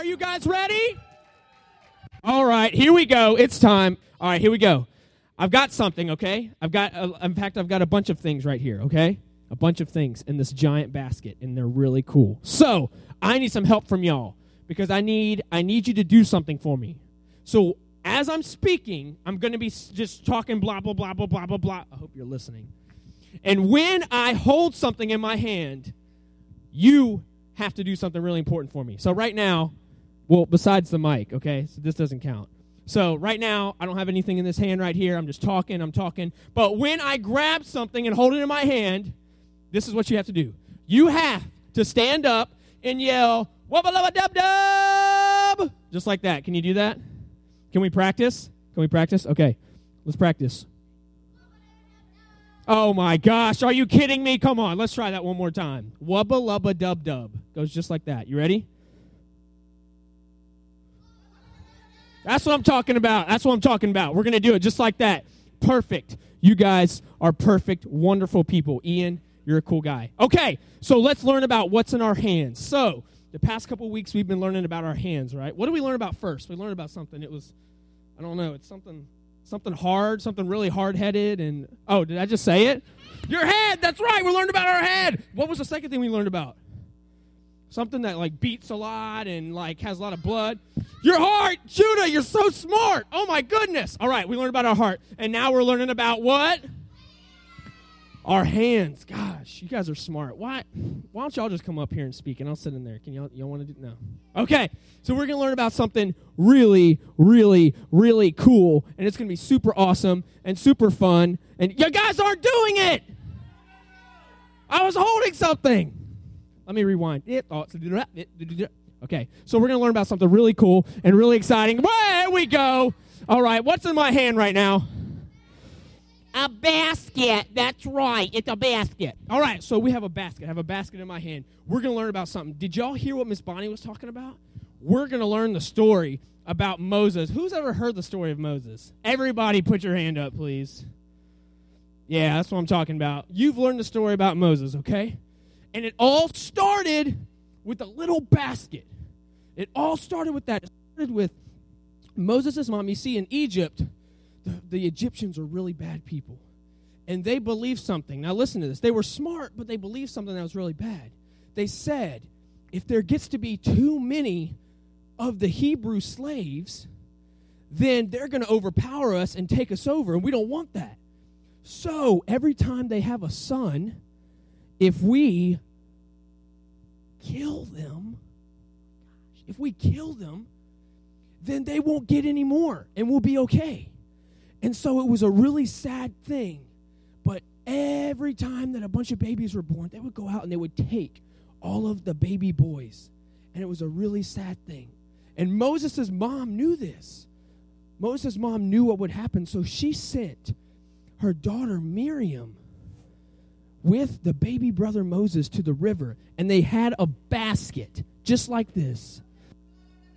are you guys ready? All right, here we go. It's time. All right, here we go. I've got something, okay? I've got, uh, in fact, I've got a bunch of things right here, okay? A bunch of things in this giant basket, and they're really cool. So I need some help from y'all because I need, I need you to do something for me. So as I'm speaking, I'm going to be just talking blah blah blah blah blah blah blah. I hope you're listening. And when I hold something in my hand, you have to do something really important for me. So right now, well, besides the mic, okay? So this doesn't count. So right now, I don't have anything in this hand right here. I'm just talking, I'm talking. But when I grab something and hold it in my hand, this is what you have to do. You have to stand up and yell, Wubba lubba dub dub! Just like that. Can you do that? Can we practice? Can we practice? Okay, let's practice. Oh my gosh, are you kidding me? Come on, let's try that one more time. Wubba lubba dub dub. Goes just like that. You ready? That's what I'm talking about. That's what I'm talking about. We're going to do it just like that. Perfect. You guys are perfect, wonderful people. Ian, you're a cool guy. Okay, so let's learn about what's in our hands. So, the past couple weeks we've been learning about our hands, right? What did we learn about first? We learned about something. It was, I don't know, it's something something hard, something really hard-headed and oh, did I just say it? Your head. That's right. We learned about our head. What was the second thing we learned about? Something that like beats a lot and like has a lot of blood. Your heart, Judah, you're so smart. Oh my goodness. All right, we learned about our heart. And now we're learning about what? Our hands. Gosh, you guys are smart. Why why don't y'all just come up here and speak and I'll sit in there. Can y'all y'all want to do no. Okay. So we're going to learn about something really really really cool and it's going to be super awesome and super fun and you guys aren't doing it. I was holding something. Let me rewind. Oh, okay, so we're going to learn about something really cool and really exciting. There we go. All right, what's in my hand right now? A basket. That's right. It's a basket. All right, so we have a basket. I have a basket in my hand. We're going to learn about something. Did y'all hear what Miss Bonnie was talking about? We're going to learn the story about Moses. Who's ever heard the story of Moses? Everybody put your hand up, please. Yeah, that's what I'm talking about. You've learned the story about Moses, okay? And it all started with a little basket. It all started with that. It started with Moses' mom. You see, in Egypt, the, the Egyptians are really bad people. And they believed something. Now, listen to this. They were smart, but they believed something that was really bad. They said, if there gets to be too many of the Hebrew slaves, then they're going to overpower us and take us over. And we don't want that. So, every time they have a son, if we kill them, if we kill them, then they won't get any more and we'll be okay. And so it was a really sad thing. But every time that a bunch of babies were born, they would go out and they would take all of the baby boys. And it was a really sad thing. And Moses' mom knew this. Moses' mom knew what would happen, so she sent her daughter Miriam with the baby brother Moses to the river, and they had a basket just like this.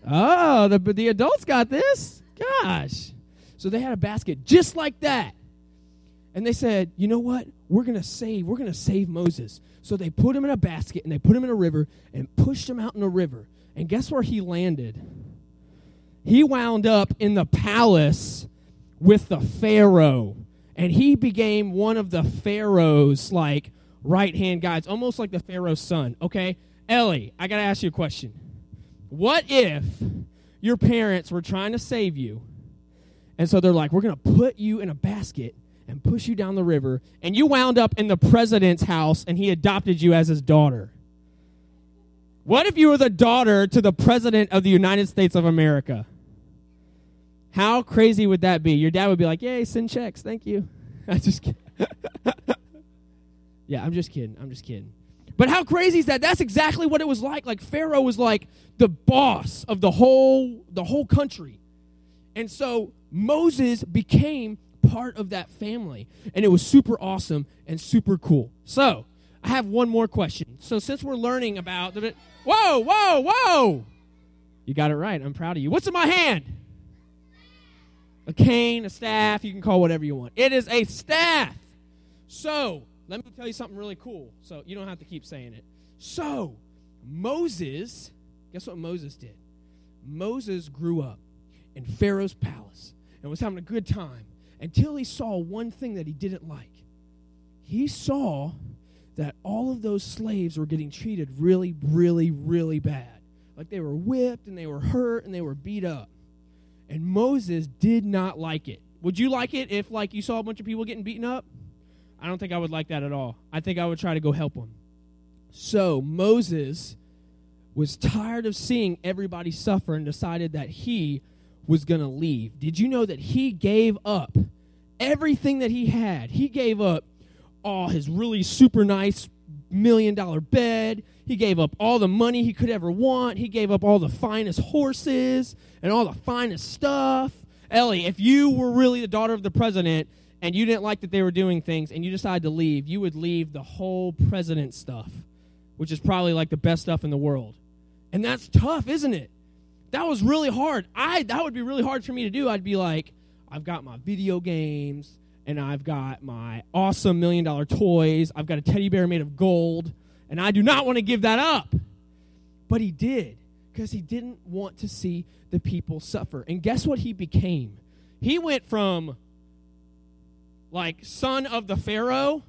Oh, the, the adults got this? Gosh. So they had a basket just like that. And they said, you know what? We're going to save, we're going to save Moses. So they put him in a basket and they put him in a river and pushed him out in the river. And guess where he landed? He wound up in the palace with the Pharaoh. And he became one of the Pharaoh's like right hand guys, almost like the Pharaoh's son. Okay? Ellie, I got to ask you a question. What if your parents were trying to save you? And so they're like, we're to put you in a basket and push you down the river. And you wound up in the president's house and he adopted you as his daughter. What if you were the daughter to the president of the United States of America? How crazy would that be? Your dad would be like, "Yay, send checks, thank you." I just yeah, I'm just kidding. I'm just kidding. But how crazy is that? That's exactly what it was like. Like Pharaoh was like the boss of the whole the whole country. And so Moses became part of that family. And it was super awesome and super cool. So, I have one more question. So since we're learning about the Whoa, whoa, whoa! You got it right. I'm proud of you. What's in my hand? A cane, a staff, you can call whatever you want. It is a staff. So, let me tell you something really cool. So, you don't have to keep saying it. So, Moses, guess what Moses did? Moses grew up in Pharaoh's palace and was having a good time until he saw one thing that he didn't like. He saw that all of those slaves were getting treated really, really, really bad. Like they were whipped and they were hurt and they were beat up. And Moses did not like it. Would you like it if like you saw a bunch of people getting beaten up? I don't think I would like that at all. I think I would try to go help them. So Moses was tired of seeing everybody suffer and decided that he was going to leave. Did you know that he gave up everything that he had? He gave up all his really super nice million dollar bed. He gave up all the money he could ever want. He gave up all the finest horses and all the finest stuff. Ellie, if you were really the daughter of the president and you didn't like that they were doing things and you decided to leave, you would leave the whole president stuff, which is probably like the best stuff in the world. And that's tough, isn't it? That was really hard. I that would be really hard for me to do. I'd be like, I've got my video games and I've got my awesome million dollar toys. I've got a teddy bear made of gold, and I do not want to give that up. But he did because he didn't want to see the people suffer. And guess what he became? He went from like son of the Pharaoh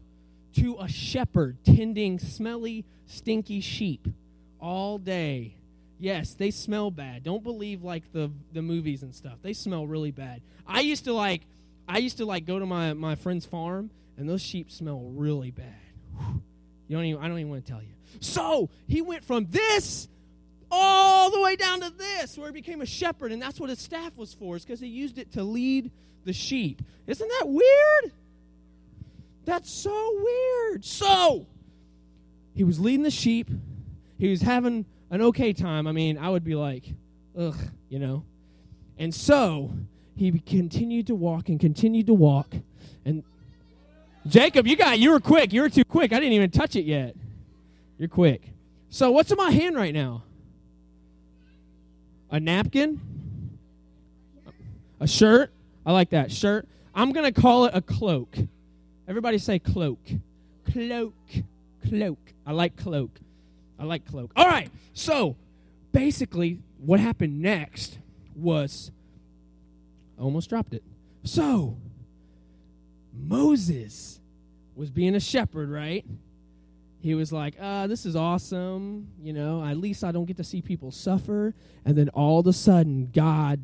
to a shepherd tending smelly, stinky sheep all day. Yes, they smell bad. Don't believe like the the movies and stuff. They smell really bad. I used to like I used to like go to my my friend's farm and those sheep smell really bad. You don't even I don't even want to tell you. So, he went from this all the way down to this where he became a shepherd and that's what his staff was for is because he used it to lead the sheep. Isn't that weird? That's so weird. So, he was leading the sheep. He was having an okay time. I mean, I would be like, ugh, you know. And so, he continued to walk and continued to walk. And Jacob, you got you were quick. You were too quick. I didn't even touch it yet. You're quick. So what's in my hand right now? A napkin? A shirt? I like that. Shirt. I'm going to call it a cloak. Everybody say cloak. Cloak. Cloak. I like cloak. I like cloak. All right. So basically, what happened next was almost dropped it. So, Moses was being a shepherd, right? He was like, uh, this is awesome. You know, at least I don't get to see people suffer. And then all of a sudden, God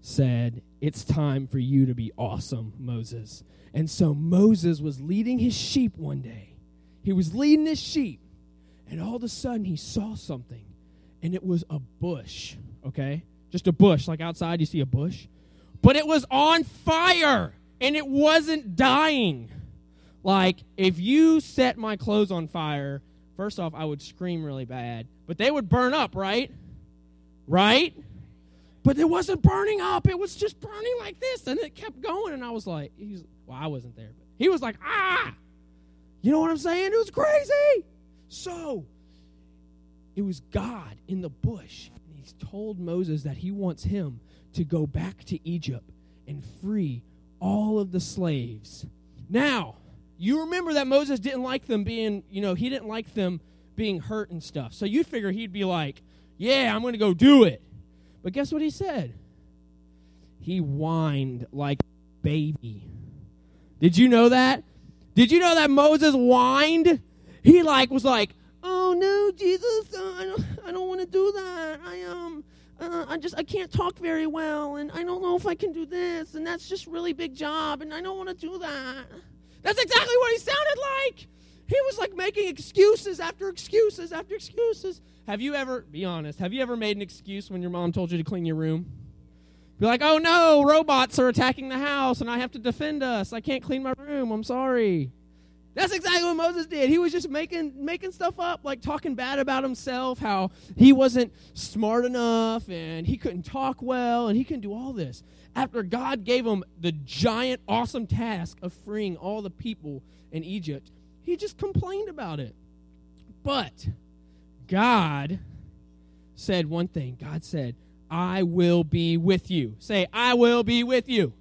said, It's time for you to be awesome, Moses. And so Moses was leading his sheep one day. He was leading his sheep. And all of a sudden, he saw something. And it was a bush, okay? Just a bush. Like outside, you see a bush but it was on fire and it wasn't dying. Like, if you set my clothes on fire, first off, I would scream really bad, but they would burn up, right? Right? But it wasn't burning up. It was just burning like this, and it kept going. And I was like, he's, well, I wasn't there, but he was like, ah! You know what I'm saying? It was crazy. So, it was God in the bush. And he's told Moses that he wants him to go back to Egypt and free all of the slaves. Now, you remember that Moses didn't like them being, you know, he didn't like them being hurt and stuff. So you figure he'd be like, yeah, I'm going to go do it. But guess what he said? He whined like baby. Did you know that? Did you know that Moses whined? He like was like, "Oh no, Jesus, I don't, I don't want to do that. I um, uh, I just I can't talk very well, and I don't know if I can do this, and that's just really big job, and I don't want to do that. That's exactly what he sounded like. He was like making excuses after excuses after excuses. Have you ever, be honest, have you ever made an excuse when your mom told you to clean your room? Be like, oh no, robots are attacking the house, and I have to defend us. I can't clean my room. I'm sorry. That's exactly what Moses did. He was just making making stuff up, like talking bad about himself, how he wasn't smart enough and he couldn't talk well and he couldn't do all this. After God gave him the giant awesome task of freeing all the people in Egypt, he just complained about it. But God said one thing. God said, "I will be with you." Say, "I will be with you."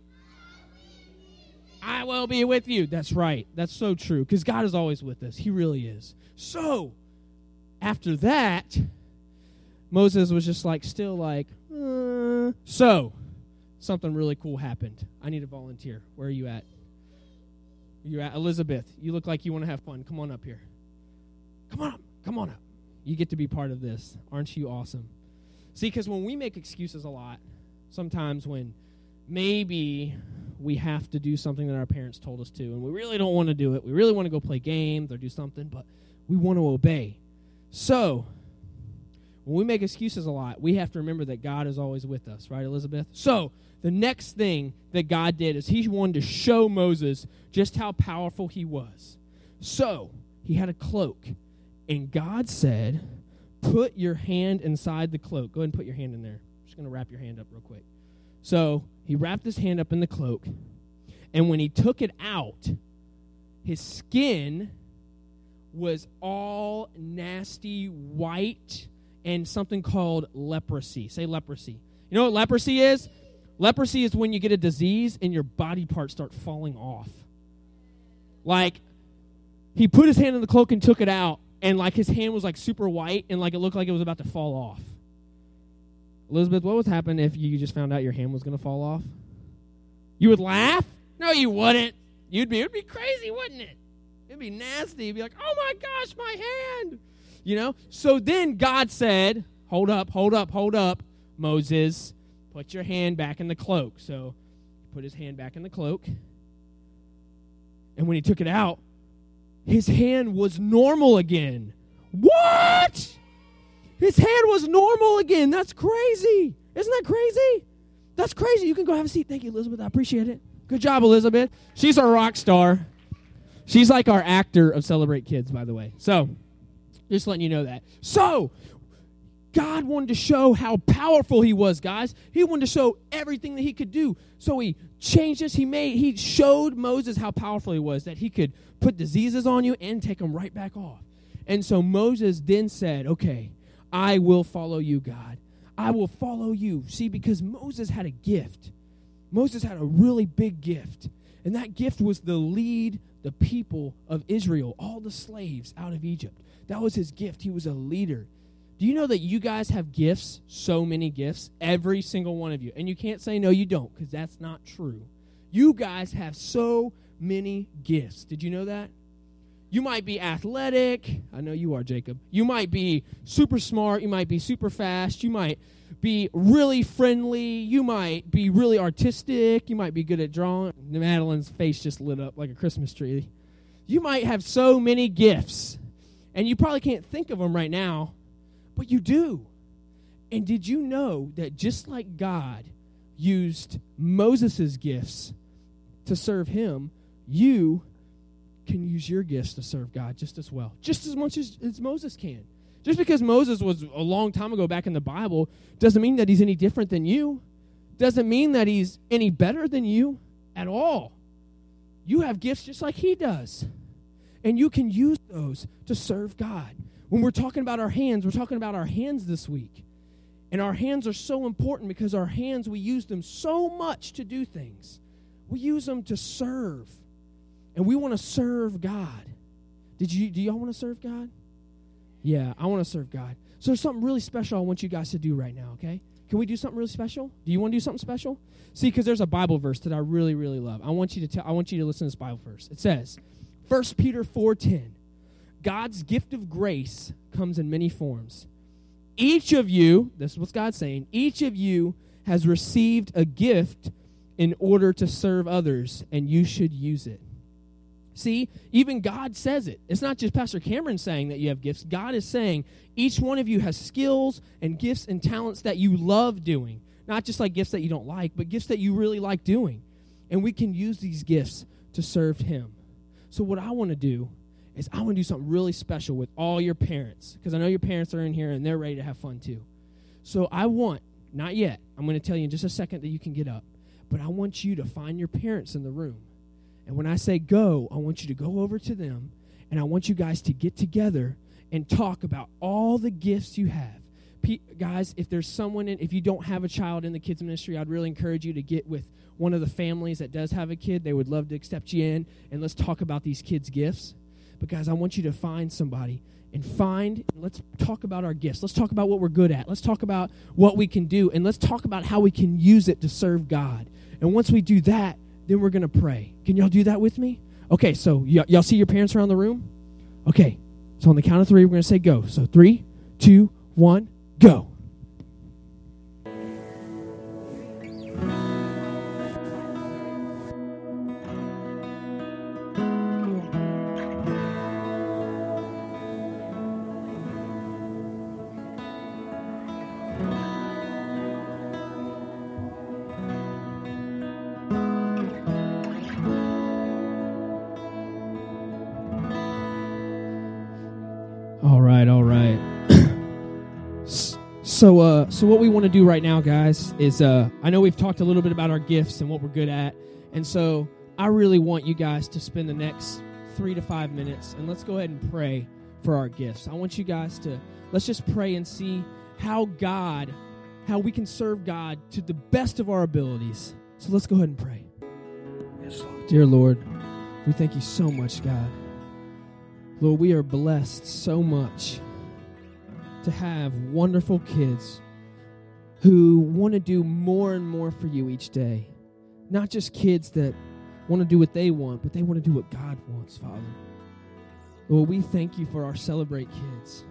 I will be with you. That's right. That's so true because God is always with us. He really is. So, after that, Moses was just like, still like, uh, so, something really cool happened. I need a volunteer. Where are you at? You're at Elizabeth? You look like you want to have fun. Come on up here. Come on up. Come on up. You get to be part of this. Aren't you awesome? See, because when we make excuses a lot, sometimes when maybe we have to do something that our parents told us to, and we really don't want to do it, we really want to go play games or do something, but we want to obey. So, when we make excuses a lot, we have to remember that God is always with us, right, Elizabeth? So, the next thing that God did is he wanted to show Moses just how powerful he was. So, he had a cloak, and God said, Put your hand inside the cloak. Go ahead and put your hand in there. I'm just going to wrap your hand up real quick. So, he wrapped his hand up in the cloak, and when he took it out, his skin was all nasty white and something called leprosy. Say leprosy. You know what leprosy is? Leprosy is when you get a disease and your body parts start falling off. Like, he put his hand in the cloak and took it out, and like his hand was like super white and like it looked like it was about to fall off. Elizabeth, what would happen if you just found out your hand was going to fall off? You would laugh? No, you wouldn't. You'd be, it'd be crazy, wouldn't it? It'd be nasty. It'd be like, oh my gosh, my hand. You know? So then God said, hold up, hold up, hold up, Moses, put your hand back in the cloak. So he put his hand back in the cloak. And when he took it out, his hand was normal again. What? His hand was normal again. That's crazy. Isn't that crazy? That's crazy. You can go have a seat. Thank you, Elizabeth. I appreciate it. Good job, Elizabeth. She's our rock star. She's like our actor of Celebrate Kids, by the way. So, just letting you know that. So, God wanted to show how powerful he was, guys. He wanted to show everything that he could do. So he changed this. He made he showed Moses how powerful he was, that he could put diseases on you and take them right back off. And so Moses then said, "Okay, I will follow you, God. I will follow you." See, because Moses had a gift. Moses had a really big gift. And that gift was to lead the people of Israel, all the slaves out of Egypt. That was his gift. He was a leader. Do you know that you guys have gifts? So many gifts. Every single one of you. And you can't say, no, you don't, because that's not true. You guys have so many gifts. Did you know that? You might be athletic. I know you are, Jacob. You might be super smart. You might be super fast. You might be really friendly. You might be really artistic. You might be good at drawing. Madeline's face just lit up like a Christmas tree. You might have so many gifts, and you probably can't think of them right now but you do. And did you know that just like God used Moses' gifts to serve him, you can use your gifts to serve God just as well, just as much as, as Moses can. Just because Moses was a long time ago back in the Bible doesn't mean that he's any different than you. Doesn't mean that he's any better than you at all. You have gifts just like he does. And you can use those to serve God. When we're talking about our hands, we're talking about our hands this week. And our hands are so important because our hands, we use them so much to do things. We use them to serve. And we want to serve God. Did you do y'all want to serve God? Yeah, I want to serve God. So there's something really special I want you guys to do right now, okay? Can we do something really special? Do you want to do something special? See, because there's a Bible verse that I really, really love. I want you to tell I want you to listen to this Bible verse. It says, 1 Peter 4:10. God's gift of grace comes in many forms. Each of you, this is what God's saying, each of you has received a gift in order to serve others, and you should use it. See, even God says it. It's not just Pastor Cameron saying that you have gifts. God is saying each one of you has skills and gifts and talents that you love doing. Not just like gifts that you don't like, but gifts that you really like doing. And we can use these gifts to serve Him. So, what I want to do is I want to do something really special with all your parents because I know your parents are in here and they're ready to have fun too. So I want, not yet, I'm going to tell you in just a second that you can get up, but I want you to find your parents in the room. And when I say go, I want you to go over to them and I want you guys to get together and talk about all the gifts you have. P- guys, if there's someone in, if you don't have a child in the kids ministry, I'd really encourage you to get with one of the families that does have a kid. They would love to accept you in and let's talk about these kids' gifts. But guys, I want you to find somebody and find, let's talk about our gifts. Let's talk about what we're good at. Let's talk about what we can do, and let's talk about how we can use it to serve God. And once we do that, then we're going to pray. Can y'all do that with me? Okay, so y- y'all see your parents around the room? Okay, so on the count of three, we're going to say go. So three, two, one, go. So, uh, so what we want to do right now, guys, is uh, I know we've talked a little bit about our gifts and what we're good at, and so I really want you guys to spend the next three to five minutes and let's go ahead and pray for our gifts. I want you guys to let's just pray and see how God, how we can serve God to the best of our abilities. So let's go ahead and pray. Yes, Lord. Dear Lord, we thank you so much, God. Lord, we are blessed so much to have wonderful kids who want to do more and more for you each day. Not just kids that want to do what they want, but they want to do what God wants, Father. Lord, we thank you for our Celebrate kids.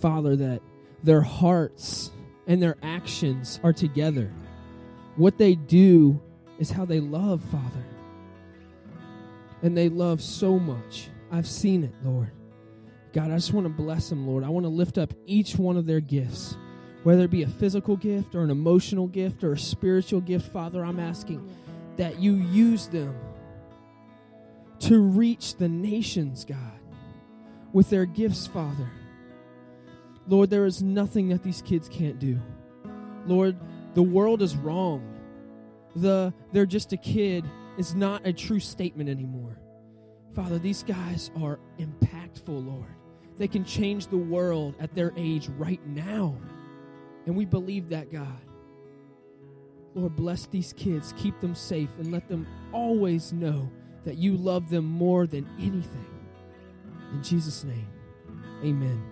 Father, that their hearts and their actions are together. What they do is how they love, Father. And they love so much. I've seen it, Lord. God, I just want to bless them, Lord. I want to lift up each one of their gifts, whether it be a physical gift or an emotional gift or a spiritual gift, Father. I'm asking that you use them to reach the nations, God, with their gifts, Father. Lord, there is nothing that these kids can't do. Lord, the world is wrong. The they're just a kid is not a true statement anymore. Father, these guys are impactful, Lord. They can change the world at their age right now. And we believe that, God. Lord, bless these kids, keep them safe, and let them always know that you love them more than anything. In Jesus' name, amen.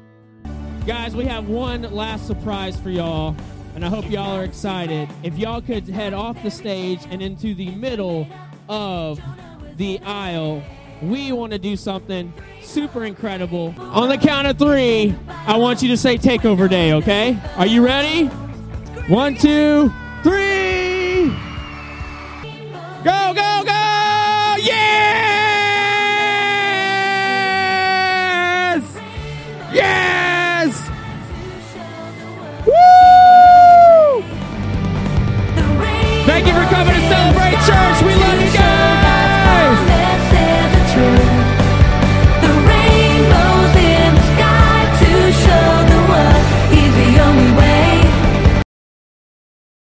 Guys, we have one last surprise for y'all, and I hope y'all are excited. If y'all could head off the stage and into the middle of the aisle, we want to do something super incredible. On the count of three, I want you to say takeover day, okay? Are you ready? One, two, three.